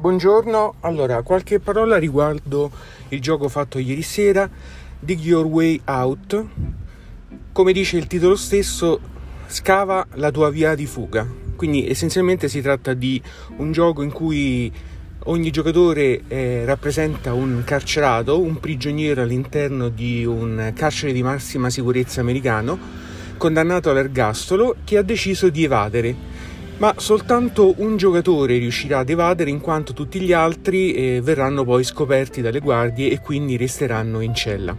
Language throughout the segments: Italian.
Buongiorno, allora qualche parola riguardo il gioco fatto ieri sera, Dig Your Way Out. Come dice il titolo stesso, scava la tua via di fuga. Quindi essenzialmente si tratta di un gioco in cui ogni giocatore eh, rappresenta un carcerato, un prigioniero all'interno di un carcere di massima sicurezza americano, condannato all'ergastolo, che ha deciso di evadere ma soltanto un giocatore riuscirà ad evadere in quanto tutti gli altri eh, verranno poi scoperti dalle guardie e quindi resteranno in cella.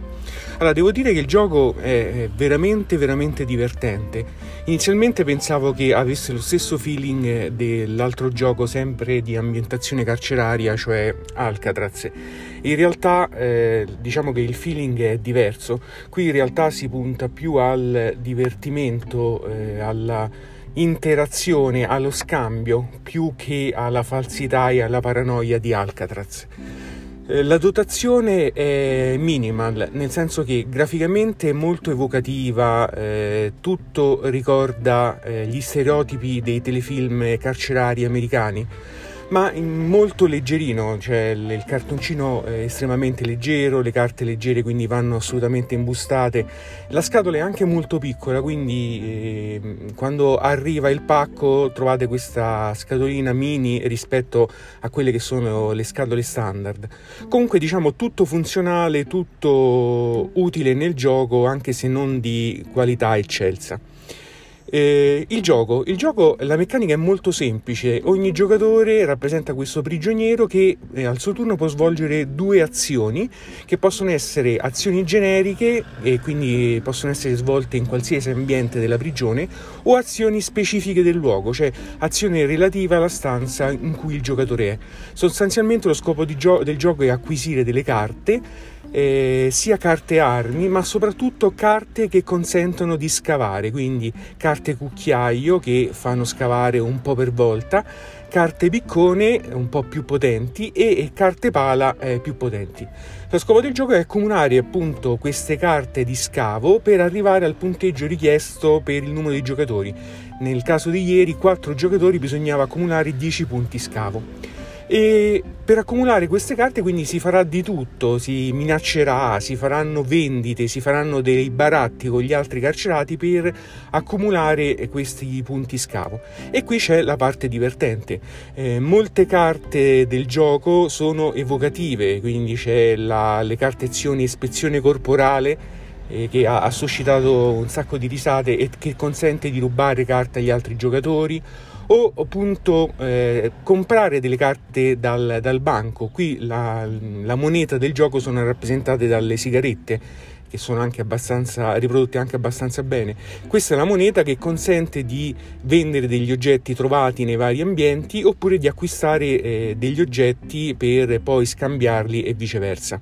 Allora, devo dire che il gioco è veramente, veramente divertente. Inizialmente pensavo che avesse lo stesso feeling eh, dell'altro gioco sempre di ambientazione carceraria, cioè Alcatraz. In realtà eh, diciamo che il feeling è diverso. Qui in realtà si punta più al divertimento, eh, alla interazione, allo scambio, più che alla falsità e alla paranoia di Alcatraz. Eh, la dotazione è minimal, nel senso che graficamente è molto evocativa, eh, tutto ricorda eh, gli stereotipi dei telefilm carcerari americani ma molto leggerino, cioè il cartoncino è estremamente leggero, le carte leggere quindi vanno assolutamente imbustate, la scatola è anche molto piccola, quindi eh, quando arriva il pacco trovate questa scatolina mini rispetto a quelle che sono le scatole standard. Comunque diciamo tutto funzionale, tutto utile nel gioco anche se non di qualità eccelsa. Eh, il gioco, il gioco, la meccanica è molto semplice, ogni giocatore rappresenta questo prigioniero che eh, al suo turno può svolgere due azioni che possono essere azioni generiche e quindi possono essere svolte in qualsiasi ambiente della prigione o azioni specifiche del luogo, cioè azione relativa alla stanza in cui il giocatore è. Sostanzialmente lo scopo gio- del gioco è acquisire delle carte eh, sia carte armi, ma soprattutto carte che consentono di scavare, quindi carte cucchiaio che fanno scavare un po' per volta, carte piccone un po' più potenti e carte pala eh, più potenti. Lo scopo del gioco è accumulare appunto queste carte di scavo per arrivare al punteggio richiesto per il numero di giocatori. Nel caso di ieri, 4 giocatori bisognava accumulare 10 punti scavo. E per accumulare queste carte quindi si farà di tutto, si minaccerà, si faranno vendite, si faranno dei baratti con gli altri carcerati per accumulare questi punti scavo. E qui c'è la parte divertente. Eh, molte carte del gioco sono evocative, quindi c'è la, le carte azioni ispezione corporale eh, che ha, ha suscitato un sacco di risate e che consente di rubare carte agli altri giocatori o appunto eh, comprare delle carte dal, dal banco. Qui la, la, moneta del gioco sono rappresentate dalle sigarette che sono anche abbastanza riprodotte anche abbastanza bene. Questa è la moneta che consente di vendere degli oggetti trovati nei vari ambienti oppure di acquistare eh, degli oggetti per poi scambiarli e viceversa.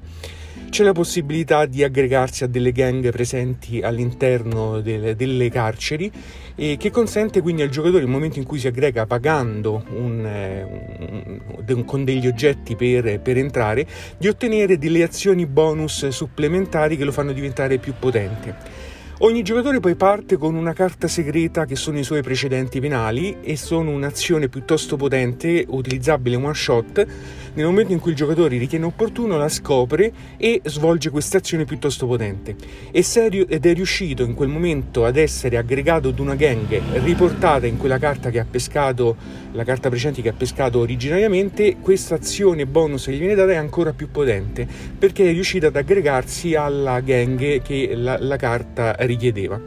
C'è la possibilità di aggregarsi a delle gang presenti all'interno delle, delle carceri e che consente quindi al giocatore nel momento in cui si aggrega pagando un, un, un, con degli oggetti per, per entrare di ottenere delle azioni bonus supplementari che lo fanno diventare più potente. Ogni giocatore poi parte con una carta segreta che sono i suoi precedenti penali e sono un'azione piuttosto potente, utilizzabile one shot. Nel momento in cui il giocatore ritiene opportuno la scopre e svolge questa azione piuttosto potente. È serio ed è riuscito in quel momento ad essere aggregato ad una gang riportata in quella carta che ha pescato, la carta precedente che ha pescato originariamente, questa azione bonus che gli viene data è ancora più potente perché è riuscito ad aggregarsi alla gang che la, la carta richiedeva.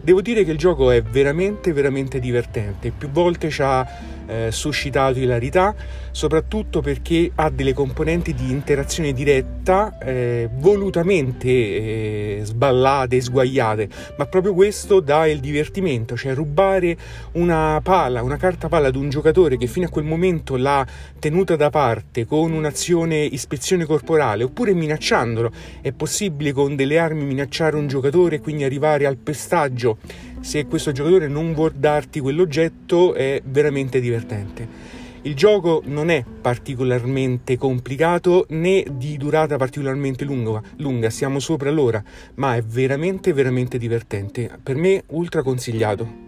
Devo dire che il gioco è veramente, veramente divertente. Più volte ci ha eh, suscitato ilarità, soprattutto perché ha delle componenti di interazione diretta eh, volutamente eh, sballate e sguagliate, ma proprio questo dà il divertimento, cioè rubare una palla, una carta palla ad un giocatore che fino a quel momento l'ha tenuta da parte con un'azione ispezione corporale oppure minacciandolo. È possibile con delle armi minacciare un giocatore e quindi arrivare al pestaggio se questo giocatore non vuol darti quell'oggetto è veramente divertente. Il gioco non è particolarmente complicato né di durata particolarmente lunga, lunga, siamo sopra l'ora, ma è veramente veramente divertente. Per me ultra consigliato.